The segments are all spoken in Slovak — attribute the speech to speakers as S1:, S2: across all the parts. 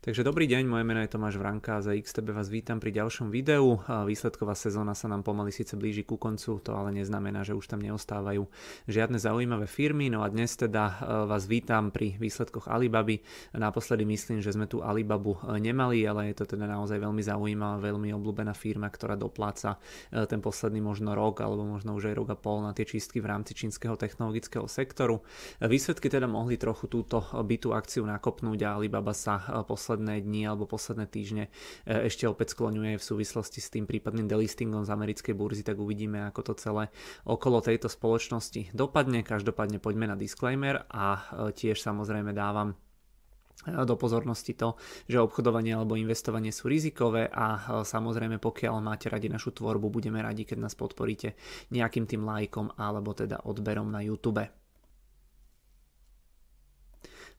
S1: Takže dobrý deň, moje meno je Tomáš Vranka a za XTB vás vítam pri ďalšom videu. Výsledková sezóna sa nám pomaly síce blíži ku koncu, to ale neznamená, že už tam neostávajú žiadne zaujímavé firmy. No a dnes teda e, vás vítam pri výsledkoch Alibaby. Naposledy myslím, že sme tu Alibabu e, nemali, ale je to teda naozaj veľmi zaujímavá, veľmi obľúbená firma, ktorá dopláca e, ten posledný možno rok alebo možno už aj rok a pol na tie čistky v rámci čínskeho technologického sektoru. Výsledky teda mohli trochu túto bytú akciu nakopnúť a Alibaba sa posledný posledné dni alebo posledné týždne e, ešte opäť skloňuje v súvislosti s tým prípadným delistingom z americkej burzy, tak uvidíme, ako to celé okolo tejto spoločnosti dopadne. Každopádne poďme na disclaimer a e, tiež samozrejme dávam e, do pozornosti to, že obchodovanie alebo investovanie sú rizikové a samozrejme pokiaľ máte radi našu tvorbu, budeme radi, keď nás podporíte nejakým tým lajkom alebo teda odberom na YouTube.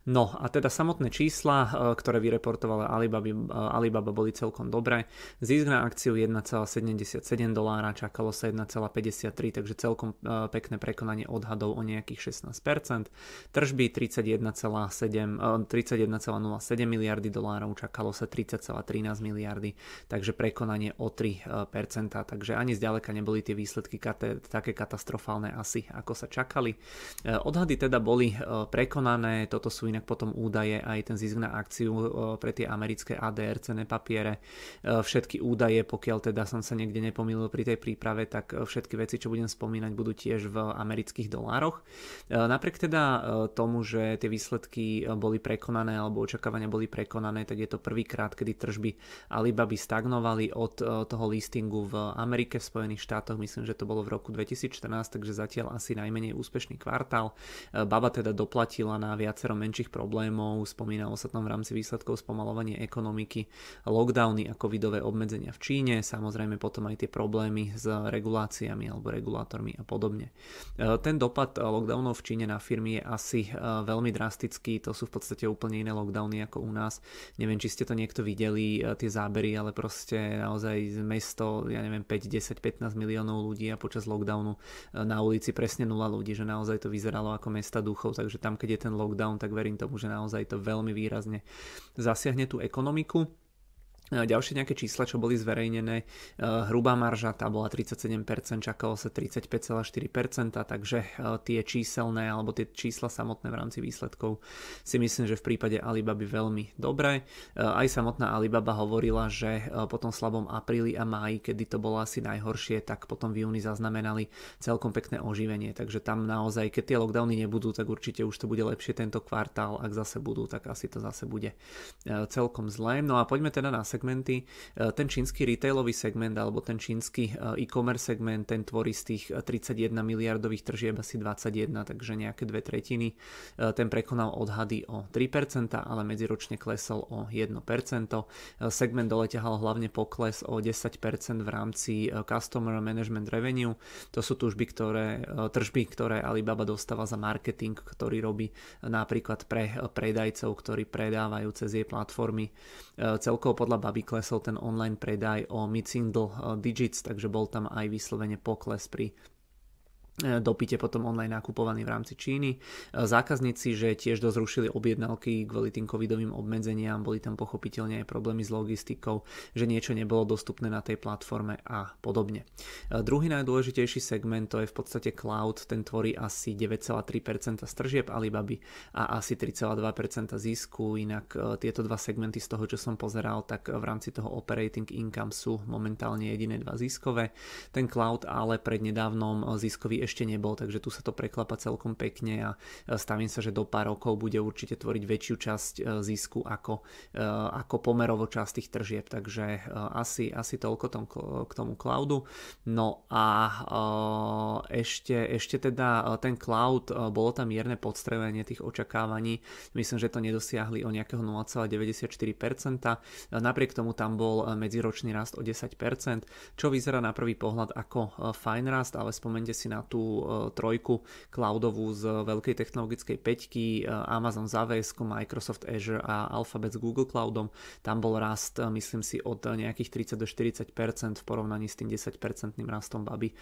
S1: No a teda samotné čísla, e, ktoré vyreportovala Alibaba, e, Alibaba boli celkom dobré. Zisk na akciu 1,77 dolára, čakalo sa 1,53, takže celkom e, pekné prekonanie odhadov o nejakých 16%. Tržby 31,07 31,07 miliardy dolárov, čakalo sa 30,13 miliardy, takže prekonanie o 3%, takže ani zďaleka neboli tie výsledky kate, také katastrofálne asi, ako sa čakali. Odhady teda boli prekonané, toto sú inak potom údaje aj ten zisk na akciu e, pre tie americké ADR cené papiere. E, všetky údaje, pokiaľ teda som sa niekde nepomýlil pri tej príprave, tak e, všetky veci, čo budem spomínať, budú tiež v amerických dolároch. Napriek teda tomu, že tie výsledky boli prekonané alebo očakávania boli prekonané, tak je to prvýkrát, kedy tržby Alibaby stagnovali od toho listingu v Amerike, v Spojených štátoch. Myslím, že to bolo v roku 2014, takže zatiaľ asi najmenej úspešný kvartál. Baba teda doplatila na viacero menších najväčších problémov, spomínalo sa tam v rámci výsledkov spomalovanie ekonomiky, lockdowny a covidové obmedzenia v Číne, samozrejme potom aj tie problémy s reguláciami alebo regulátormi a podobne. E, ten dopad lockdownov v Číne na firmy je asi e, veľmi drastický, to sú v podstate úplne iné lockdowny ako u nás. Neviem, či ste to niekto videli, e, tie zábery, ale proste naozaj mesto, ja neviem, 5, 10, 15 miliónov ľudí a počas lockdownu na ulici presne nula ľudí, že naozaj to vyzeralo ako mesta duchov, takže tam, keď je ten lockdown, tak verím verím tomu, že naozaj to veľmi výrazne zasiahne tú ekonomiku. Ďalšie nejaké čísla, čo boli zverejnené, hrubá marža tá bola 37%, čakalo sa 35,4%, takže tie číselné alebo tie čísla samotné v rámci výsledkov si myslím, že v prípade Alibaby veľmi dobré. Aj samotná Alibaba hovorila, že po tom slabom apríli a máji, kedy to bolo asi najhoršie, tak potom v júni zaznamenali celkom pekné oživenie, takže tam naozaj, keď tie lockdowny nebudú, tak určite už to bude lepšie tento kvartál, ak zase budú, tak asi to zase bude celkom zlé. No a poďme teda na segmenty. E, ten čínsky retailový segment alebo ten čínsky e, e-commerce segment, ten tvorí z tých 31 e, miliardových tržieb asi 21, takže nejaké dve tretiny. Ten prekonal odhady o 3%, ale medziročne klesol o 1%. Segment dole ťahal hlavne pokles o 10% v rámci Customer Management Revenue. To sú tužby, ktoré, tržby, ktoré Alibaba dostáva za marketing, ktorý robí napríklad pre predajcov, ktorí predávajú cez jej platformy. Celkovo podľa aby klesol ten online predaj o mid-single eh, digits, takže bol tam aj vyslovene pokles pri dopite potom online nakupovaný v rámci Číny. E, zákazníci, že tiež dosť rušili objednávky kvôli tým covidovým obmedzeniam, boli tam pochopiteľne aj problémy s logistikou, že niečo nebolo dostupné na tej platforme a podobne. E, druhý najdôležitejší segment to je v podstate cloud, ten tvorí asi 9,3% stržieb Alibaby a asi 3,2% zisku, inak tieto dva segmenty z toho, čo som pozeral, tak v rámci toho operating income sú momentálne jediné dva ziskové. Ten cloud ale prednedávnom ziskový ešte nebol, takže tu sa to preklapa celkom pekne a stavím sa, že do pár rokov bude určite tvoriť väčšiu časť e, zisku ako, e, ako pomerovo časť tých tržieb, takže e, asi, asi toľko tom, k tomu cloudu. No a ešte, ešte teda ten cloud, bolo tam mierne podstrelenie tých očakávaní, myslím, že to nedosiahli o nejakého 0,94%, napriek tomu tam bol medziročný rast o 10%, čo vyzerá na prvý pohľad ako fajn rast, ale spomente si na tú trojku cloudovú z veľkej technologickej peťky, Amazon z AWS, Microsoft Azure a Alphabet s Google Cloudom. Tam bol rast, myslím si, od nejakých 30 do 40% v porovnaní s tým 10% rastom baby.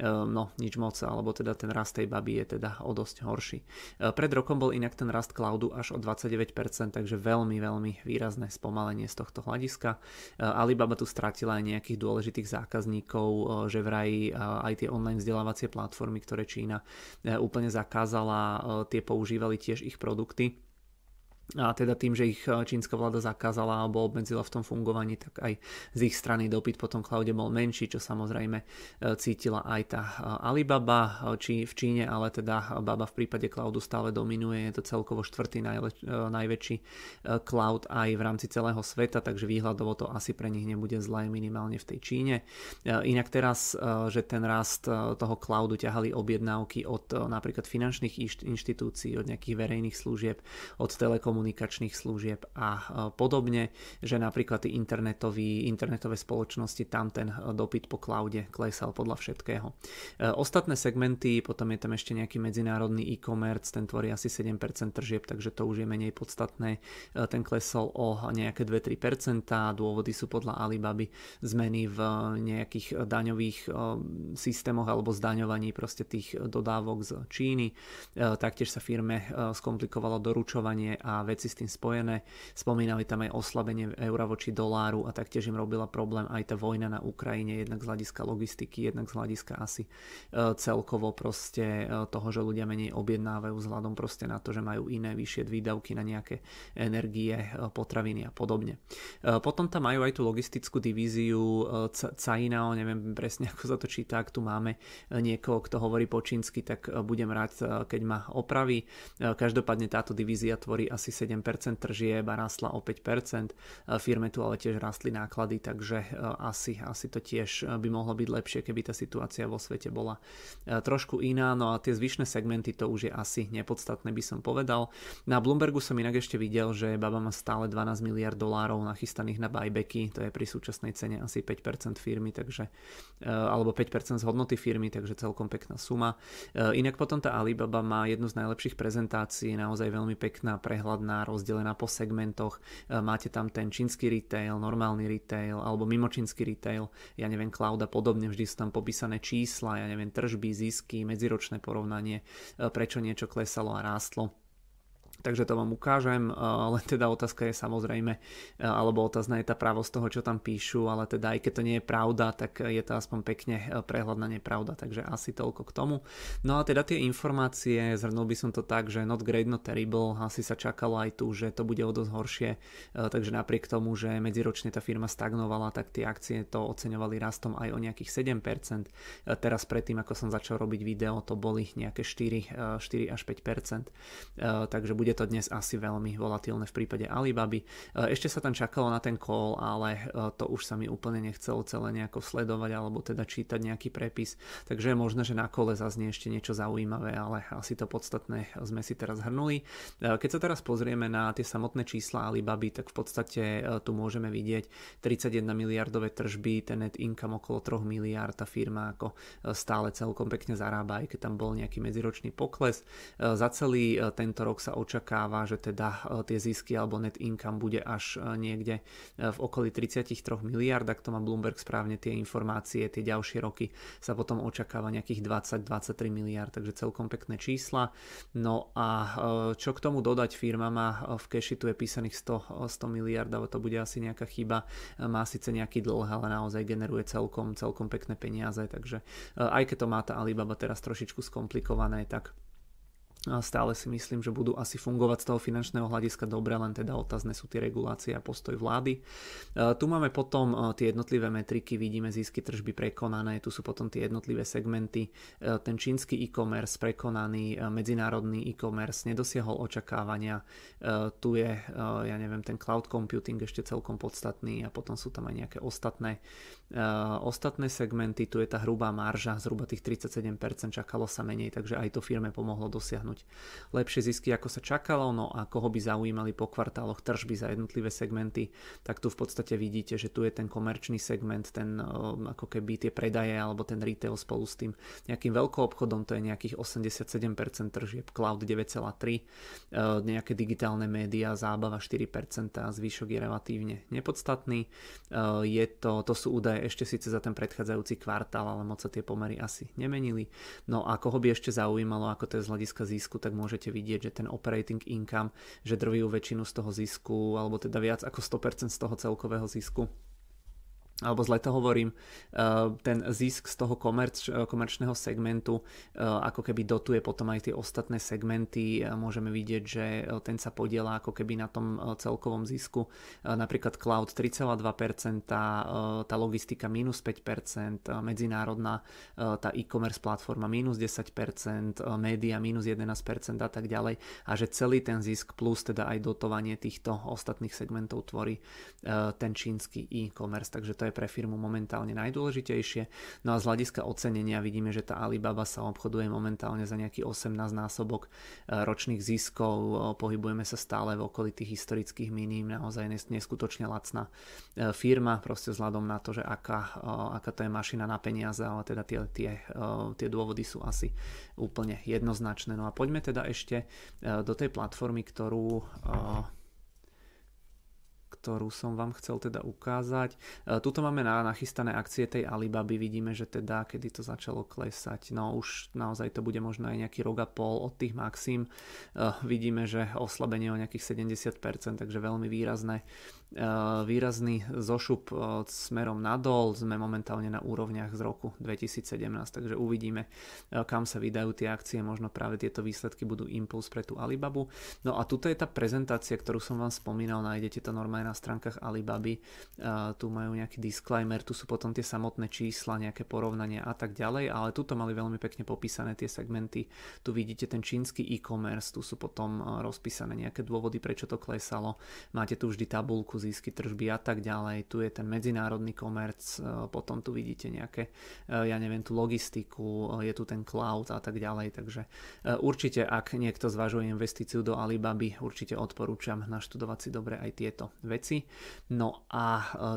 S1: No, nič moc, alebo teda ten rast tej baby je teda o dosť horší. Pred rokom bol inak ten rast cloudu až o 29%, takže veľmi, veľmi výrazné spomalenie z tohto hľadiska. Alibaba tu stratila aj nejakých dôležitých zákazníkov, že vraj aj tie online vzdelávacie platformy, ktoré Čína úplne zakázala, tie používali tiež ich produkty a teda tým, že ich e, čínska vláda zakázala alebo obmedzila v tom fungovaní, tak aj z ich strany dopyt po tom cloude bol menší, čo samozrejme e, cítila aj tá e, Alibaba či v Číne, ale teda Baba v prípade cloudu stále dominuje, je to celkovo štvrtý najle- najväčší cloud aj v rámci celého sveta, takže výhľadovo to asi pre nich nebude zlé minimálne v tej Číne. Inak teraz, že ten rast toho cloudu ťahali objednávky od napríklad finančných inštitúcií, od nejakých verejných služieb, od telekomu komunikačných služieb a e, podobne, že napríklad internetové spoločnosti tam ten e, dopyt po cloude klesal podľa všetkého. E, ostatné segmenty, potom je tam ešte nejaký medzinárodný e-commerce, ten tvorí asi 7% tržieb, takže to už je menej podstatné. Ten klesol o nejaké 2-3%, dôvody sú podľa Alibaby zmeny v nejakých daňových systémoch alebo zdaňovaní proste tých dodávok z Číny. Taktiež sa firme skomplikovalo doručovanie a veci s tým spojené. Spomínali tam aj oslabenie eura voči doláru a taktiež im robila problém aj tá vojna na Ukrajine, jednak z hľadiska logistiky, jednak z hľadiska asi e, celkovo proste e, toho, že ľudia menej objednávajú vzhľadom proste na to, že majú iné vyššie výdavky na nejaké energie, e, potraviny a podobne. Potom tam majú aj tú logistickú divíziu Cainao, neviem presne ako sa to číta, ak tu máme niekoho, kto hovorí po čínsky, tak budem rád, keď ma opraví. Každopádne táto divízia tvorí asi 7% tržieb a rastla o 5%. Firme tu ale tiež rastli náklady, takže e, asi, asi to tiež e, by mohlo byť lepšie, keby tá situácia vo svete bola e, trošku iná. No a tie zvyšné segmenty to už je asi nepodstatné, by som povedal. Na Bloombergu som inak ešte videl, že Baba má stále 12 miliard dolárov nachystaných na buybacky, to je pri súčasnej cene asi 5% firmy, takže, alebo 5% z hodnoty firmy, takže celkom pekná suma. Inak potom tá Alibaba má jednu z najlepších prezentácií, naozaj veľmi pekná prehľad základná, rozdelená po segmentoch. E, máte tam ten čínsky retail, normálny retail alebo mimočínsky retail, ja neviem, cloud a podobne, vždy sú tam popísané čísla, ja neviem, tržby, zisky, medziročné porovnanie, e, prečo niečo klesalo a rástlo takže to vám ukážem, len teda otázka je samozrejme, alebo otázna je tá pravosť toho, čo tam píšu, ale teda aj keď to nie je pravda, tak je to aspoň pekne prehľad na nepravda, takže asi toľko k tomu. No a teda tie informácie, zhrnul by som to tak, že not great, not terrible, asi sa čakalo aj tu, že to bude o dosť horšie, takže napriek tomu, že medziročne tá firma stagnovala, tak tie akcie to oceňovali rastom aj o nejakých 7%. Teraz predtým, ako som začal robiť video, to boli nejaké 4, 4 až 5%, takže bude bude to dnes asi veľmi volatilné v prípade Alibaby. E, ešte sa tam čakalo na ten call, ale e, to už sa mi úplne nechcelo celé nejako sledovať alebo teda čítať nejaký prepis, takže je možné, že na kole zaznie ešte niečo zaujímavé, ale asi to podstatné sme si teraz hrnuli. E, keď sa teraz pozrieme na tie samotné čísla Alibaby, tak v podstate tu môžeme vidieť 31 miliardové tržby, ten net income okolo 3 miliard, tá firma ako stále celkom pekne zarába, aj keď tam bol nejaký medziročný pokles. Za celý tento rok sa očakáva očakáva, že teda e, tie zisky alebo net income bude až e, niekde e, v okolí 33 miliard, ak to má Bloomberg správne tie informácie, tie ďalšie roky sa potom očakáva nejakých 20-23 miliard, takže celkom pekné čísla. No a čo k tomu dodať, firma má v keši tu je písaných 100, 100 miliard, ale to bude asi nejaká chyba, má síce nejaký dlh, ale naozaj generuje celkom, celkom pekné peniaze, takže aj keď to má tá Alibaba teraz trošičku skomplikované, tak Stále si myslím, že budú asi fungovať z toho finančného hľadiska dobre, len teda otázne sú tie regulácie a postoj vlády. Tu máme potom tie jednotlivé metriky, vidíme zisky tržby prekonané, tu sú potom tie jednotlivé segmenty. Ten čínsky e-commerce prekonaný, medzinárodný e-commerce nedosiahol očakávania. Tu je, ja neviem, ten cloud computing ešte celkom podstatný a potom sú tam aj nejaké ostatné, ostatné segmenty. Tu je tá hrubá marža, zhruba tých 37%, čakalo sa menej, takže aj to firme pomohlo dosiahnuť dosiahnuť lepšie zisky ako sa čakalo, no a koho by zaujímali po kvartáloch tržby za jednotlivé segmenty, tak tu v podstate vidíte, že tu je ten komerčný segment, ten ako keby tie predaje alebo ten retail spolu s tým nejakým veľkou obchodom, to je nejakých 87% tržieb, cloud 9,3, nejaké digitálne médiá, zábava 4% a zvyšok je relatívne nepodstatný. Je to, to sú údaje ešte síce za ten predchádzajúci kvartál, ale moc sa tie pomery asi nemenili. No a koho by ešte zaujímalo, ako to je z hľadiska zisku, tak môžete vidieť, že ten operating income, že drvivú väčšinu z toho zisku, alebo teda viac ako 100% z toho celkového zisku alebo zle to hovorím, eh, ten zisk z toho komerč, eh, komerčného segmentu eh, ako keby dotuje potom aj tie ostatné segmenty. Môžeme vidieť, že ten sa podiela ako keby na tom celkovom zisku. Napríklad cloud 3,2%, tá logistika minus 5%, medzinárodná tá e-commerce platforma minus 10%, média minus 11% a tak ďalej. A že celý ten zisk plus teda aj dotovanie týchto ostatných segmentov tvorí ten čínsky e-commerce. Takže to je pre firmu momentálne najdôležitejšie. No a z hľadiska ocenenia vidíme, že tá Alibaba sa obchoduje momentálne za nejaký 18 násobok e, ročných ziskov, e, pohybujeme sa stále v okolí tých historických miním, naozaj neskutočne lacná e, firma, proste vzhľadom na to, že aká, aká to je mašina na peniaze, ale teda tie, tie, tie dôvody sú asi úplne jednoznačné. No a poďme teda ešte do tej platformy, ktorú ktorú som vám chcel teda ukázať. E, tuto máme na, nachystané akcie tej Alibaby, vidíme, že teda kedy to začalo klesať, no už naozaj to bude možno aj nejaký rok a pol od tých maxim. E, vidíme, že oslabenie o nejakých 70%, takže veľmi výrazné Eh, výrazný zošup smerom nadol, sme momentálne na úrovniach z roku 2017, takže uvidíme, kam sa vydajú tie akcie, možno práve tieto výsledky budú impuls pre tú Alibabu. No a tuto je tá prezentácia, ktorú som vám spomínal, nájdete to normálne na stránkach Alibaby, tu majú nejaký disclaimer, tu sú potom tie samotné čísla, nejaké porovnania a tak ďalej, ale tuto mali veľmi pekne popísané tie segmenty, tu vidíte ten čínsky e-commerce, tu sú potom rozpísané nejaké dôvody, prečo to klesalo, máte tu vždy tabulku zisky, tržby a tak ďalej. Tu je ten medzinárodný komerc, potom tu vidíte nejaké, ja neviem, tú logistiku, je tu ten cloud a tak ďalej. Takže určite, ak niekto zvažuje investíciu do Alibaby, určite odporúčam naštudovať si dobre aj tieto veci. No a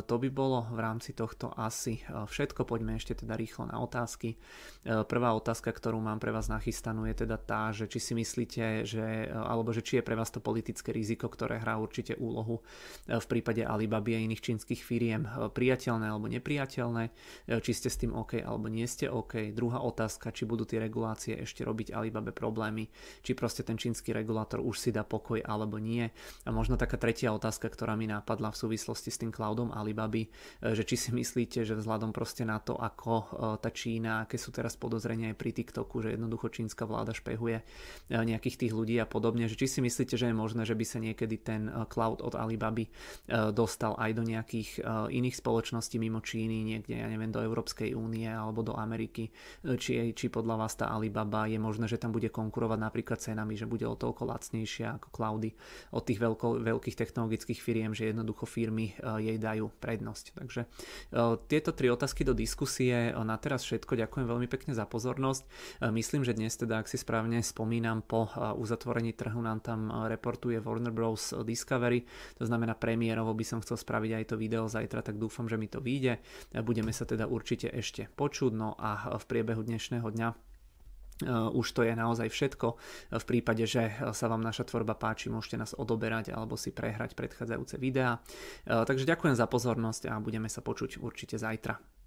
S1: to by bolo v rámci tohto asi všetko. Poďme ešte teda rýchlo na otázky. Prvá otázka, ktorú mám pre vás nachystanú je teda tá, že či si myslíte, že, alebo že či je pre vás to politické riziko, ktoré hrá určite úlohu v prípade Alibaby a iných čínskych firiem priateľné alebo nepriateľné, či ste s tým OK alebo nie ste OK. Druhá otázka, či budú tie regulácie ešte robiť Alibabe problémy, či proste ten čínsky regulátor už si dá pokoj alebo nie. A možno taká tretia otázka, ktorá mi napadla v súvislosti s tým cloudom Alibaby, eh, že či si myslíte, že vzhľadom proste na to, ako tá Čína, aké sú teraz podozrenia aj pri TikToku, že jednoducho čínska vláda špehuje nejakých tých ľudí a podobne, že či si myslíte, že je možné, že by sa niekedy ten cloud od Alibaby E, dostal aj do nejakých e, iných spoločností mimo Číny, niekde, ja neviem, do Európskej únie alebo do Ameriky, e, či, či podľa vás tá Alibaba je možné, že tam bude konkurovať napríklad cenami, že bude o toľko lacnejšia ako cloudy od tých veľko, veľkých technologických firiem, jednoducho firmy jej dajú prednosť. Takže tieto tri otázky do diskusie. Na teraz všetko. Ďakujem veľmi pekne za pozornosť. Myslím, že dnes teda, ak si správne spomínam, po uzatvorení trhu nám tam reportuje Warner Bros. Discovery, to znamená premiér premiérovo by som chcel spraviť aj to video zajtra, tak dúfam, že mi to vyjde. Budeme sa teda určite ešte počuť, no a v priebehu dnešného dňa už to je naozaj všetko. V prípade, že sa vám naša tvorba páči, môžete nás odoberať alebo si prehrať predchádzajúce videá. Takže ďakujem za pozornosť a budeme sa počuť určite zajtra.